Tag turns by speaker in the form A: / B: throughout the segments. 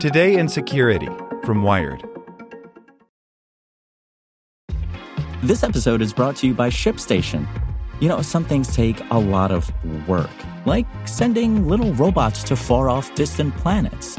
A: Today in Security from Wired.
B: This episode is brought to you by ShipStation. You know, some things take a lot of work, like sending little robots to far off distant planets.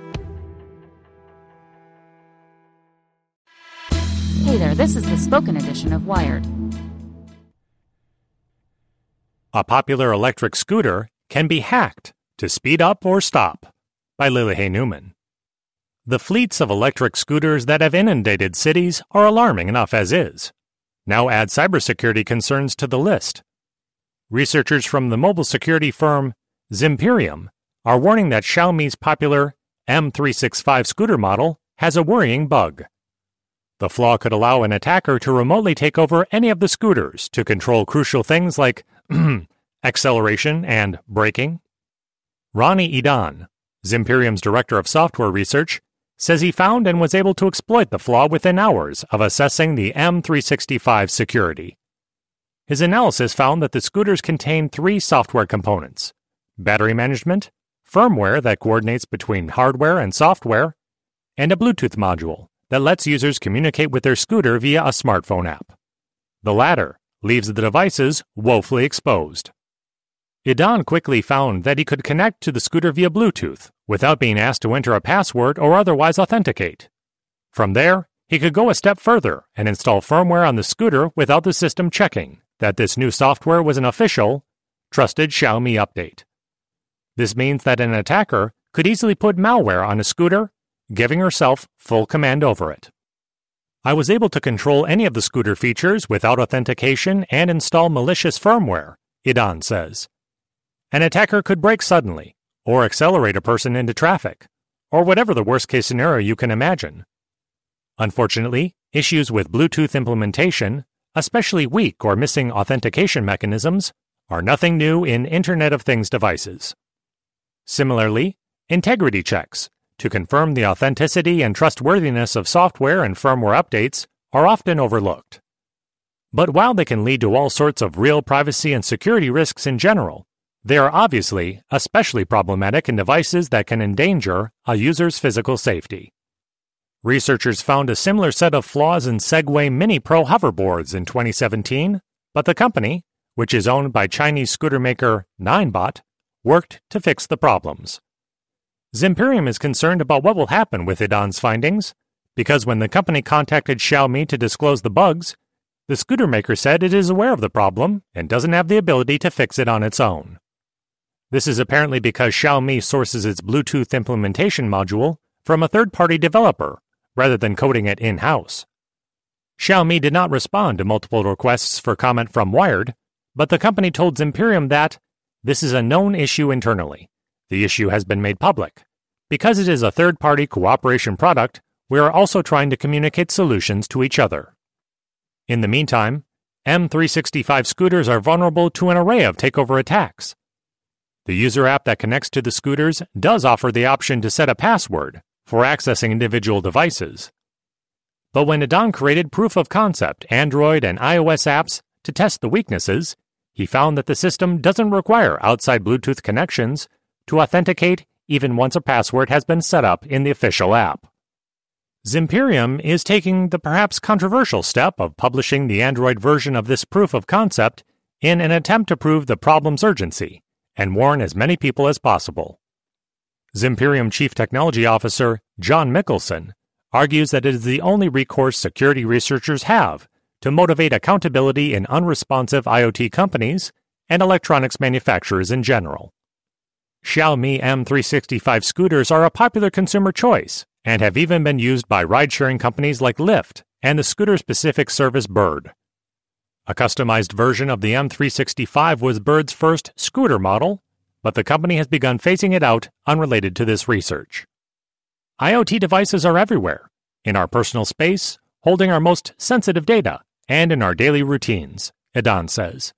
C: Hey there, this is the spoken edition of Wired.
D: A popular electric scooter can be hacked to speed up or stop. By Lily Hay Newman. The fleets of electric scooters that have inundated cities are alarming enough as is. Now add cybersecurity concerns to the list. Researchers from the mobile security firm Zimperium are warning that Xiaomi's popular M365 scooter model has a worrying bug. The flaw could allow an attacker to remotely take over any of the scooters to control crucial things like acceleration and braking. Rani Idan, Zimperium's director of software research, says he found and was able to exploit the flaw within hours of assessing the M365 security. His analysis found that the scooters contain three software components battery management, firmware that coordinates between hardware and software, and a Bluetooth module that lets users communicate with their scooter via a smartphone app. The latter leaves the devices woefully exposed. Idan quickly found that he could connect to the scooter via Bluetooth without being asked to enter a password or otherwise authenticate. From there, he could go a step further and install firmware on the scooter without the system checking that this new software was an official, trusted Xiaomi update. This means that an attacker could easily put malware on a scooter, giving herself full command over it. I was able to control any of the scooter features without authentication and install malicious firmware, Idan says. An attacker could brake suddenly, or accelerate a person into traffic, or whatever the worst case scenario you can imagine. Unfortunately, issues with Bluetooth implementation, especially weak or missing authentication mechanisms, are nothing new in Internet of Things devices. Similarly, integrity checks, to confirm the authenticity and trustworthiness of software and firmware updates, are often overlooked. But while they can lead to all sorts of real privacy and security risks in general, they are obviously especially problematic in devices that can endanger a user's physical safety. Researchers found a similar set of flaws in Segway Mini Pro hoverboards in 2017, but the company, which is owned by Chinese scooter maker Ninebot, worked to fix the problems. Zimperium is concerned about what will happen with Idan's findings, because when the company contacted Xiaomi to disclose the bugs, the scooter maker said it is aware of the problem and doesn't have the ability to fix it on its own. This is apparently because Xiaomi sources its Bluetooth implementation module from a third party developer rather than coding it in house. Xiaomi did not respond to multiple requests for comment from Wired, but the company told Zimperium that this is a known issue internally. The issue has been made public. Because it is a third party cooperation product, we are also trying to communicate solutions to each other. In the meantime, M365 scooters are vulnerable to an array of takeover attacks. The user app that connects to the scooters does offer the option to set a password for accessing individual devices. But when Idan created proof of concept Android and iOS apps to test the weaknesses, he found that the system doesn't require outside Bluetooth connections to authenticate even once a password has been set up in the official app. Zimperium is taking the perhaps controversial step of publishing the Android version of this proof of concept in an attempt to prove the problem's urgency and warn as many people as possible. Zimperium Chief Technology Officer John Michelsen argues that it is the only recourse security researchers have to motivate accountability in unresponsive IoT companies and electronics manufacturers in general. Xiaomi M365 scooters are a popular consumer choice and have even been used by ride sharing companies like Lyft and the scooter specific service Bird. A customized version of the M365 was Bird's first scooter model, but the company has begun phasing it out unrelated to this research. IoT devices are everywhere in our personal space, holding our most sensitive data, and in our daily routines, Idan says.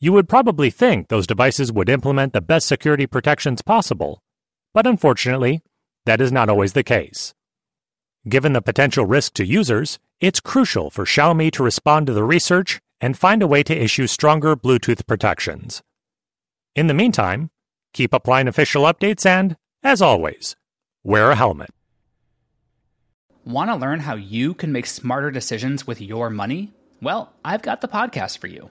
D: You would probably think those devices would implement the best security protections possible, but unfortunately, that is not always the case. Given the potential risk to users, it's crucial for Xiaomi to respond to the research and find a way to issue stronger Bluetooth protections. In the meantime, keep applying official updates and, as always, wear a helmet.
E: Want to learn how you can make smarter decisions with your money? Well, I've got the podcast for you.